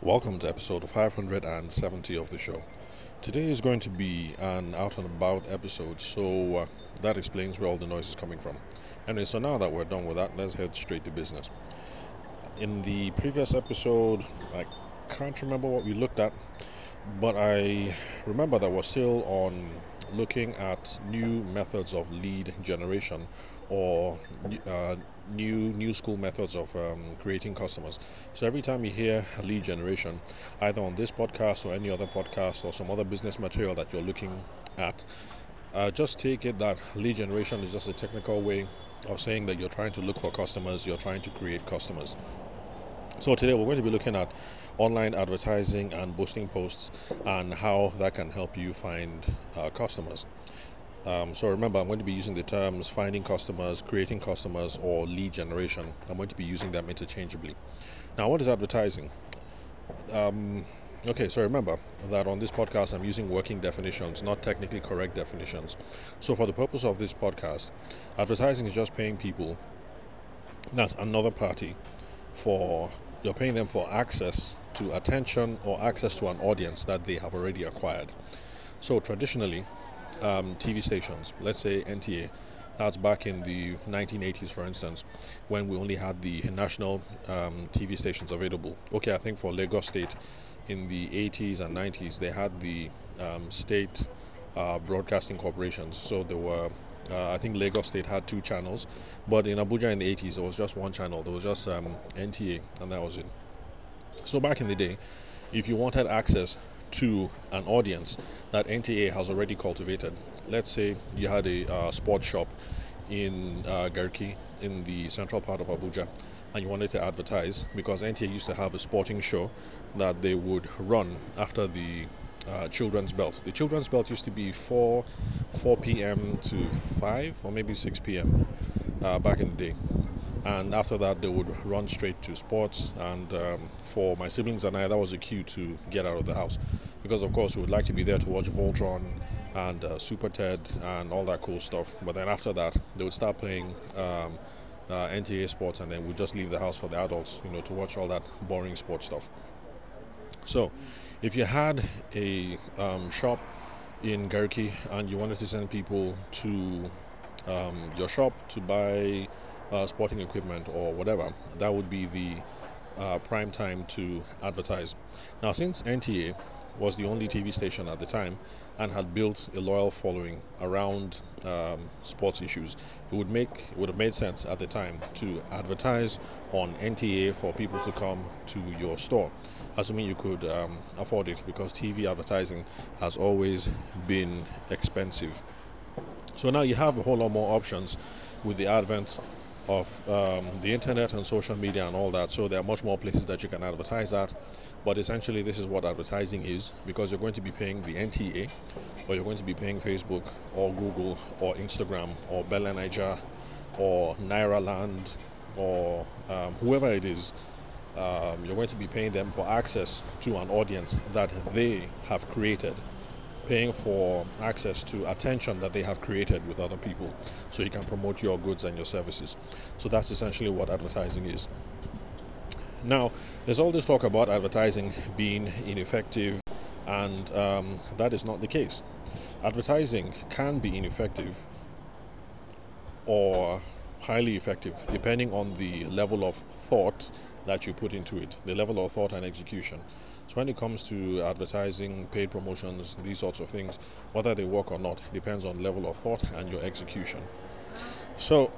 Welcome to episode 570 of the show. Today is going to be an out and about episode, so uh, that explains where all the noise is coming from. Anyway, so now that we're done with that, let's head straight to business. In the previous episode, I can't remember what we looked at, but I remember that we're still on looking at new methods of lead generation or uh, new new school methods of um, creating customers. So every time you hear lead generation, either on this podcast or any other podcast or some other business material that you're looking at, uh, just take it that lead generation is just a technical way of saying that you're trying to look for customers, you're trying to create customers. So today we're going to be looking at online advertising and boosting posts and how that can help you find uh, customers. Um, so remember, I'm going to be using the terms finding customers, creating customers, or lead generation. I'm going to be using them interchangeably. Now, what is advertising? Um, okay, so remember that on this podcast, I'm using working definitions, not technically correct definitions. So, for the purpose of this podcast, advertising is just paying people, that's another party, for you're paying them for access to attention or access to an audience that they have already acquired. So, traditionally, um, TV stations, let's say NTA, that's back in the 1980s, for instance, when we only had the national um, TV stations available. Okay, I think for Lagos State in the 80s and 90s, they had the um, state uh, broadcasting corporations. So there were, uh, I think Lagos State had two channels, but in Abuja in the 80s, there was just one channel. There was just um, NTA, and that was it. So back in the day, if you wanted access to an audience that NTA has already cultivated. Let's say you had a uh, sports shop in uh, in the central part of Abuja and you wanted to advertise because NTA used to have a sporting show that they would run after the uh, children's belt. The children's belt used to be 4 4 p.m. to 5 or maybe 6 p.m. Uh, back in the day and after that they would run straight to sports. And um, for my siblings and I that was a cue to get out of the house. Because of course we would like to be there to watch Voltron and uh, Super Ted and all that cool stuff. But then after that they would start playing um, uh, NTA sports. And then we'd just leave the house for the adults you know to watch all that boring sports stuff. So if you had a um, shop in Garki and you wanted to send people to um, your shop to buy uh, sporting equipment or whatever, that would be the uh, prime time to advertise. Now, since NTA was the only TV station at the time and had built a loyal following around um, sports issues, it would make it would have made sense at the time to advertise on NTA for people to come to your store, assuming you could um, afford it, because TV advertising has always been expensive. So now you have a whole lot more options with the advent of um, the internet and social media and all that. So there are much more places that you can advertise at. But essentially, this is what advertising is because you're going to be paying the NTA, or you're going to be paying Facebook, or Google, or Instagram, or BellaNaija, or Nairaland, or um, whoever it is. Um, you're going to be paying them for access to an audience that they have created paying for access to attention that they have created with other people so you can promote your goods and your services. So that's essentially what advertising is. Now, there's all this talk about advertising being ineffective, and um, that is not the case. Advertising can be ineffective or highly effective depending on the level of thought that you put into it, the level of thought and execution. So when it comes to advertising, paid promotions, these sorts of things, whether they work or not depends on level of thought and your execution. So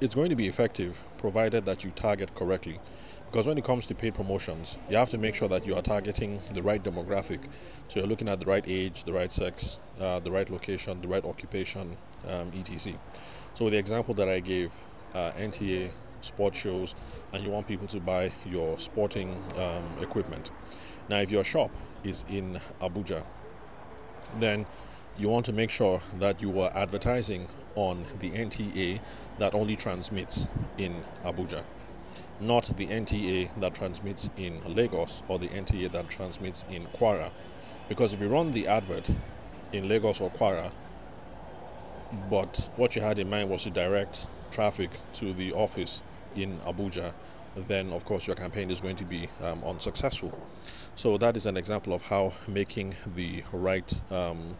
it's going to be effective provided that you target correctly. Because when it comes to paid promotions, you have to make sure that you are targeting the right demographic. So you're looking at the right age, the right sex, uh, the right location, the right occupation, um, etc. So the example that I gave, uh, NTA sports shows, and you want people to buy your sporting um, equipment. Now, if your shop is in Abuja, then you want to make sure that you are advertising on the NTA that only transmits in Abuja, not the NTA that transmits in Lagos or the NTA that transmits in Kwara. Because if you run the advert in Lagos or Kwara, but what you had in mind was to direct traffic to the office in Abuja, then of course your campaign is going to be um, unsuccessful. So that is an example of how making the right um,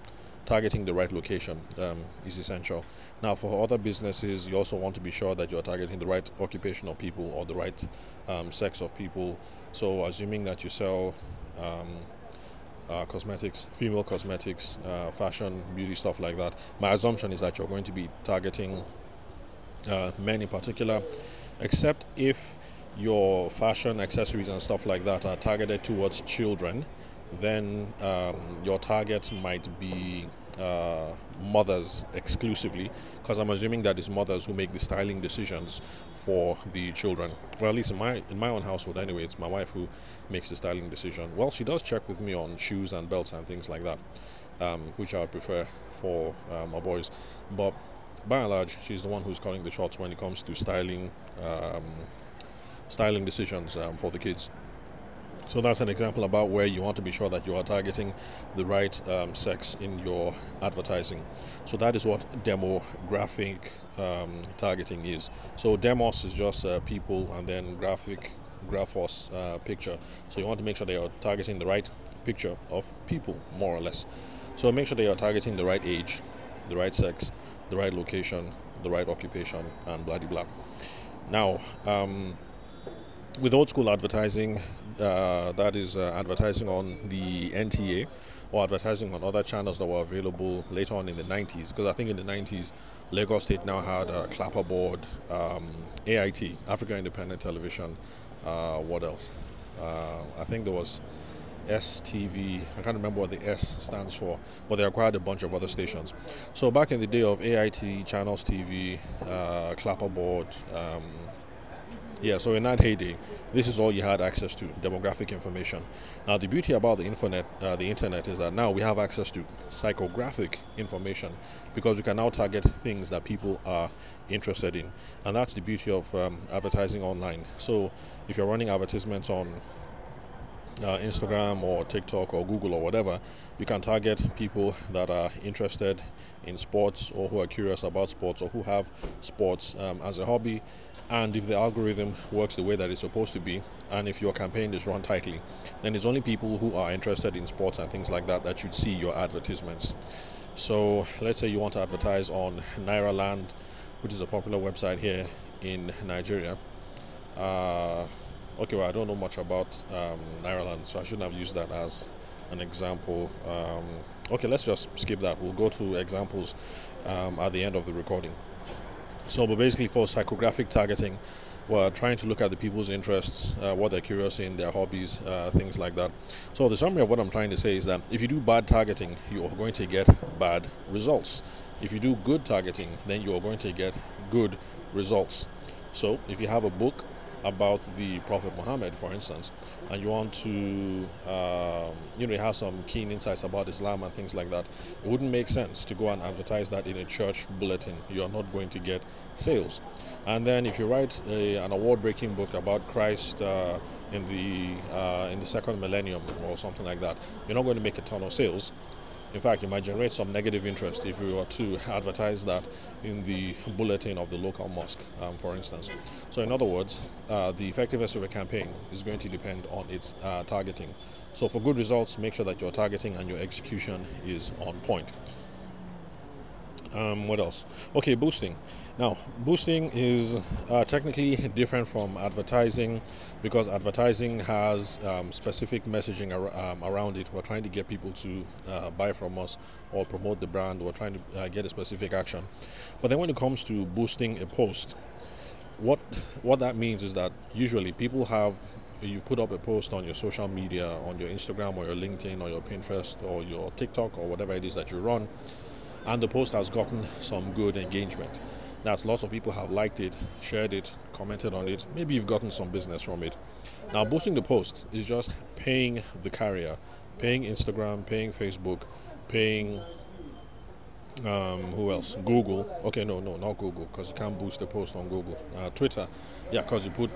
targeting the right location um, is essential. Now, for other businesses, you also want to be sure that you're targeting the right occupation of people or the right um, sex of people. So, assuming that you sell um, uh, cosmetics, female cosmetics, uh, fashion, beauty, stuff like that, my assumption is that you're going to be targeting uh, men in particular, except if your fashion accessories and stuff like that are targeted towards children then um, your target might be uh, mothers exclusively, because I'm assuming that it's mothers who make the styling decisions for the children. Well, at least in my in my own household, anyway, it's my wife who makes the styling decision. Well, she does check with me on shoes and belts and things like that, um, which I would prefer for uh, my boys. But by and large, she's the one who's calling the shots when it comes to styling, um, styling decisions um, for the kids. So that's an example about where you want to be sure that you are targeting the right um, sex in your advertising. So that is what demographic um, targeting is. So demos is just uh, people, and then graphic, graphos uh, picture. So you want to make sure that you're targeting the right picture of people, more or less. So make sure that you're targeting the right age, the right sex, the right location, the right occupation, and blah blah. Now. Um, with old school advertising, uh, that is uh, advertising on the NTA or advertising on other channels that were available later on in the 90s. Because I think in the 90s, Lagos State now had a clapperboard, um, AIT, Africa Independent Television. Uh, what else? Uh, I think there was STV. I can't remember what the S stands for, but they acquired a bunch of other stations. So back in the day of AIT, Channels TV, uh, clapperboard. Um, yeah, so in that heyday, this is all you had access to demographic information. Now, the beauty about the internet, uh, the internet is that now we have access to psychographic information because we can now target things that people are interested in, and that's the beauty of um, advertising online. So, if you're running advertisements on uh, Instagram or TikTok or Google or whatever, you can target people that are interested in sports or who are curious about sports or who have sports um, as a hobby and if the algorithm works the way that it's supposed to be, and if your campaign is run tightly, then it's only people who are interested in sports and things like that that should see your advertisements. So let's say you want to advertise on Nairaland, which is a popular website here in Nigeria. Uh, okay, well, I don't know much about um, Nairaland, so I shouldn't have used that as an example. Um, okay, let's just skip that. We'll go to examples um, at the end of the recording. So, but basically, for psychographic targeting, we're trying to look at the people's interests, uh, what they're curious in, their hobbies, uh, things like that. So, the summary of what I'm trying to say is that if you do bad targeting, you are going to get bad results. If you do good targeting, then you are going to get good results. So, if you have a book about the Prophet Muhammad, for instance, and you want to, uh, you know, have some keen insights about Islam and things like that, it wouldn't make sense to go and advertise that in a church bulletin. You are not going to get sales. And then if you write a, an award-breaking book about Christ uh, in the uh, in the second millennium or something like that, you're not going to make a ton of sales in fact, it might generate some negative interest if we were to advertise that in the bulletin of the local mosque, um, for instance. So, in other words, uh, the effectiveness of a campaign is going to depend on its uh, targeting. So, for good results, make sure that your targeting and your execution is on point. Um, what else? Okay, boosting. Now, boosting is uh, technically different from advertising because advertising has um, specific messaging ar- um, around it. We're trying to get people to uh, buy from us or promote the brand. We're trying to uh, get a specific action. But then when it comes to boosting a post, what what that means is that usually people have you put up a post on your social media, on your Instagram or your LinkedIn or your Pinterest or your TikTok or whatever it is that you run and the post has gotten some good engagement. That lots of people have liked it, shared it, commented on it. Maybe you've gotten some business from it. Now, boosting the post is just paying the carrier, paying Instagram, paying Facebook, paying um, who else? Google. Okay, no, no, not Google, because you can't boost the post on Google. Uh, Twitter, yeah, because you put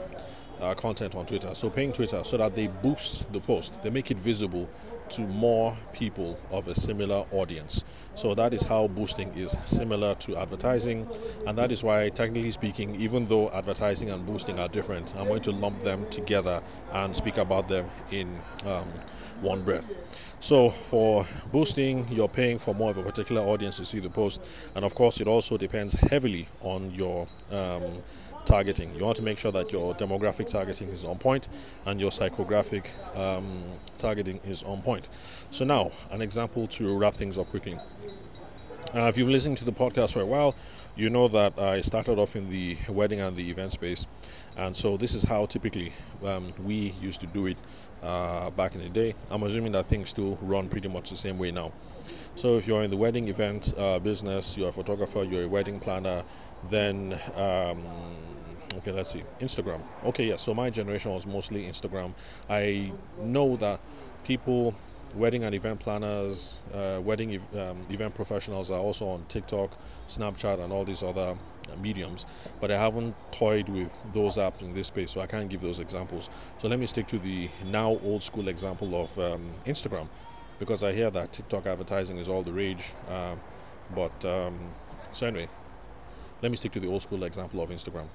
uh, content on Twitter. So paying Twitter so that they boost the post, they make it visible to more people of a similar audience. So that is how boosting is similar to advertising, and that is why, technically speaking, even though advertising and boosting are different, I'm going to lump them together and speak about them in um, one breath. So for boosting, you're paying for more of a particular audience to see the post, and of course, it also depends heavily on your um, targeting. You want to make sure that your demographic targeting is on point and your psychographic um, targeting is on point. So, now an example to wrap things up quickly. Uh, if you've been listening to the podcast for a while, you know that I started off in the wedding and the event space, and so this is how typically um, we used to do it uh, back in the day. I'm assuming that things still run pretty much the same way now. So, if you're in the wedding event uh, business, you're a photographer, you're a wedding planner, then um, okay let's see. Instagram. Okay yeah so my generation was mostly instagram. I know that people wedding and event planners uh, wedding ev- um, event professionals are also on tiktok snapchat and all these other mediums but i haven't toyed with those apps in this space so i can't give those examples. So let me stick to the now old school example of um, instagram because i hear that tiktok advertising is all the rage uh, but um, so anyway let me stick to the old school example of instagram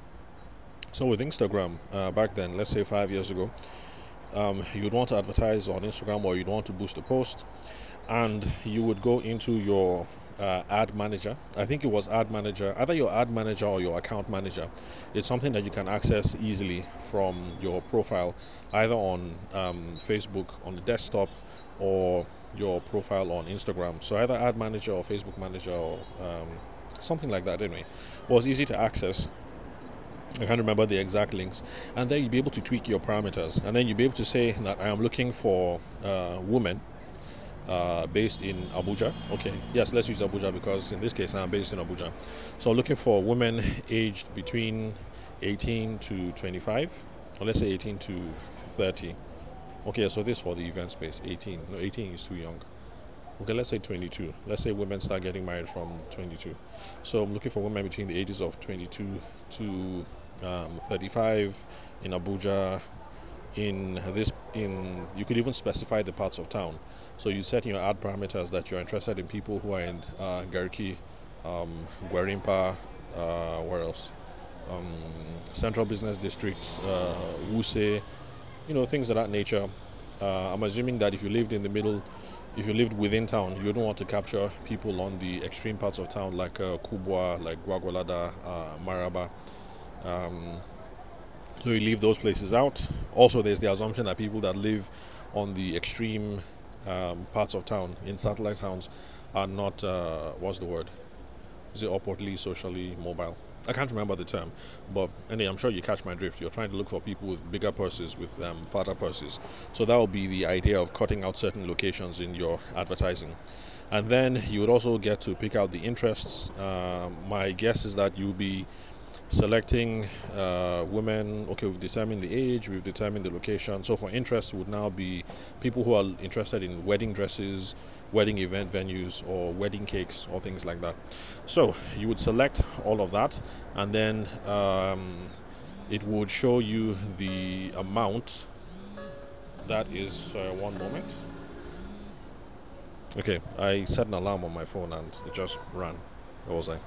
so with Instagram, uh, back then, let's say five years ago, um, you'd want to advertise on Instagram or you'd want to boost a post, and you would go into your uh, ad manager. I think it was ad manager, either your ad manager or your account manager. It's something that you can access easily from your profile, either on um, Facebook on the desktop or your profile on Instagram. So either ad manager or Facebook manager or um, something like that. Anyway, was easy to access I can't remember the exact links, and then you'll be able to tweak your parameters, and then you'll be able to say that I am looking for uh, women uh, based in Abuja. Okay, yes, let's use Abuja because in this case I'm based in Abuja. So looking for women aged between 18 to 25, or let's say 18 to 30. Okay, so this for the event space 18. No, 18 is too young. Okay, let's say 22. Let's say women start getting married from 22. So I'm looking for women between the ages of 22 to um, 35 in Abuja. In this, in you could even specify the parts of town. So you set in your ad parameters that you're interested in people who are in uh, Garki, um, Gwarinpa, uh, where else? Um, Central Business District, uh, Wuse, you know, things of that nature. Uh, I'm assuming that if you lived in the middle, if you lived within town, you don't want to capture people on the extreme parts of town like uh, Kubwa, like Gwagwalada, uh, Maraba. Um, so you leave those places out. Also, there's the assumption that people that live on the extreme um, parts of town, in satellite towns, are not, uh, what's the word? Is it upwardly socially mobile? I can't remember the term, but anyway, I'm sure you catch my drift. You're trying to look for people with bigger purses, with um, fatter purses. So that will be the idea of cutting out certain locations in your advertising. And then you would also get to pick out the interests. Uh, my guess is that you'll be selecting uh, women okay we've determined the age we've determined the location. So for interest would now be people who are interested in wedding dresses wedding event venues or wedding cakes or things like that. So you would select all of that and then um, it would show you the amount. That is sorry one moment. Okay i set an alarm on my phone and it just ran. What was i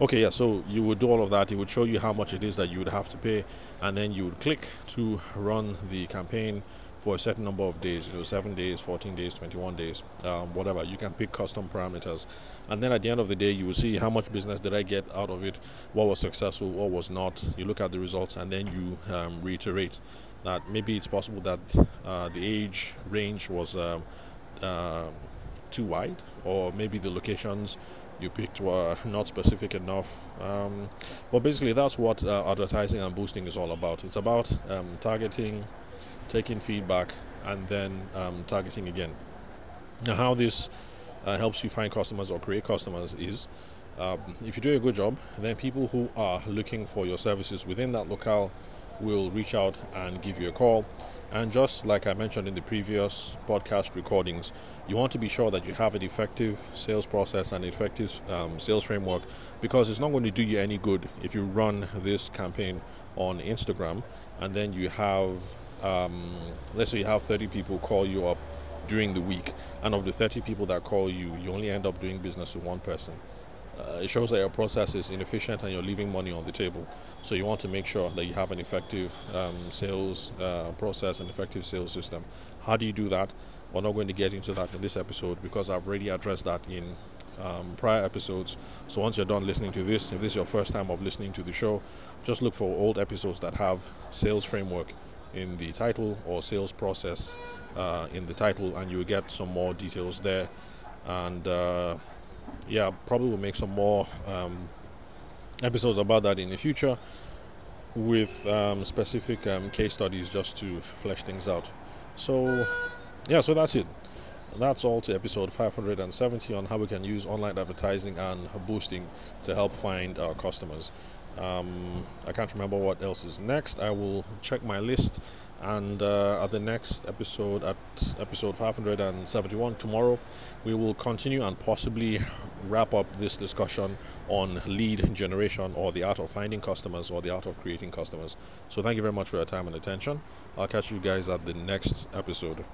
Okay, yeah, so you would do all of that. It would show you how much it is that you would have to pay, and then you would click to run the campaign for a certain number of days, you know, 7 days, 14 days, 21 days, um, whatever. You can pick custom parameters. And then at the end of the day, you will see how much business did I get out of it, what was successful, what was not. You look at the results, and then you um, reiterate that maybe it's possible that uh, the age range was um, uh, too wide, or maybe the locations you picked were not specific enough. Um, but basically, that's what uh, advertising and boosting is all about. It's about um, targeting, taking feedback, and then um, targeting again. Now, how this uh, helps you find customers or create customers is um, if you do a good job, then people who are looking for your services within that locale will reach out and give you a call and just like I mentioned in the previous podcast recordings, you want to be sure that you have an effective sales process and effective um, sales framework because it's not going to do you any good if you run this campaign on Instagram, and then you have, um, let's say you have 30 people call you up during the week, and of the 30 people that call you, you only end up doing business with one person. Uh, it shows that your process is inefficient and you're leaving money on the table. So you want to make sure that you have an effective um, sales uh, process, and effective sales system. How do you do that? We're not going to get into that in this episode because I've already addressed that in um, prior episodes. So once you're done listening to this, if this is your first time of listening to the show, just look for old episodes that have sales framework in the title or sales process uh, in the title, and you'll get some more details there. And uh, yeah, probably will make some more um, episodes about that in the future with um, specific um, case studies just to flesh things out. So, yeah, so that's it. That's all to episode 570 on how we can use online advertising and boosting to help find our customers. Um, I can't remember what else is next. I will check my list and uh, at the next episode, at episode 571 tomorrow, we will continue and possibly wrap up this discussion on lead generation or the art of finding customers or the art of creating customers. So, thank you very much for your time and attention. I'll catch you guys at the next episode.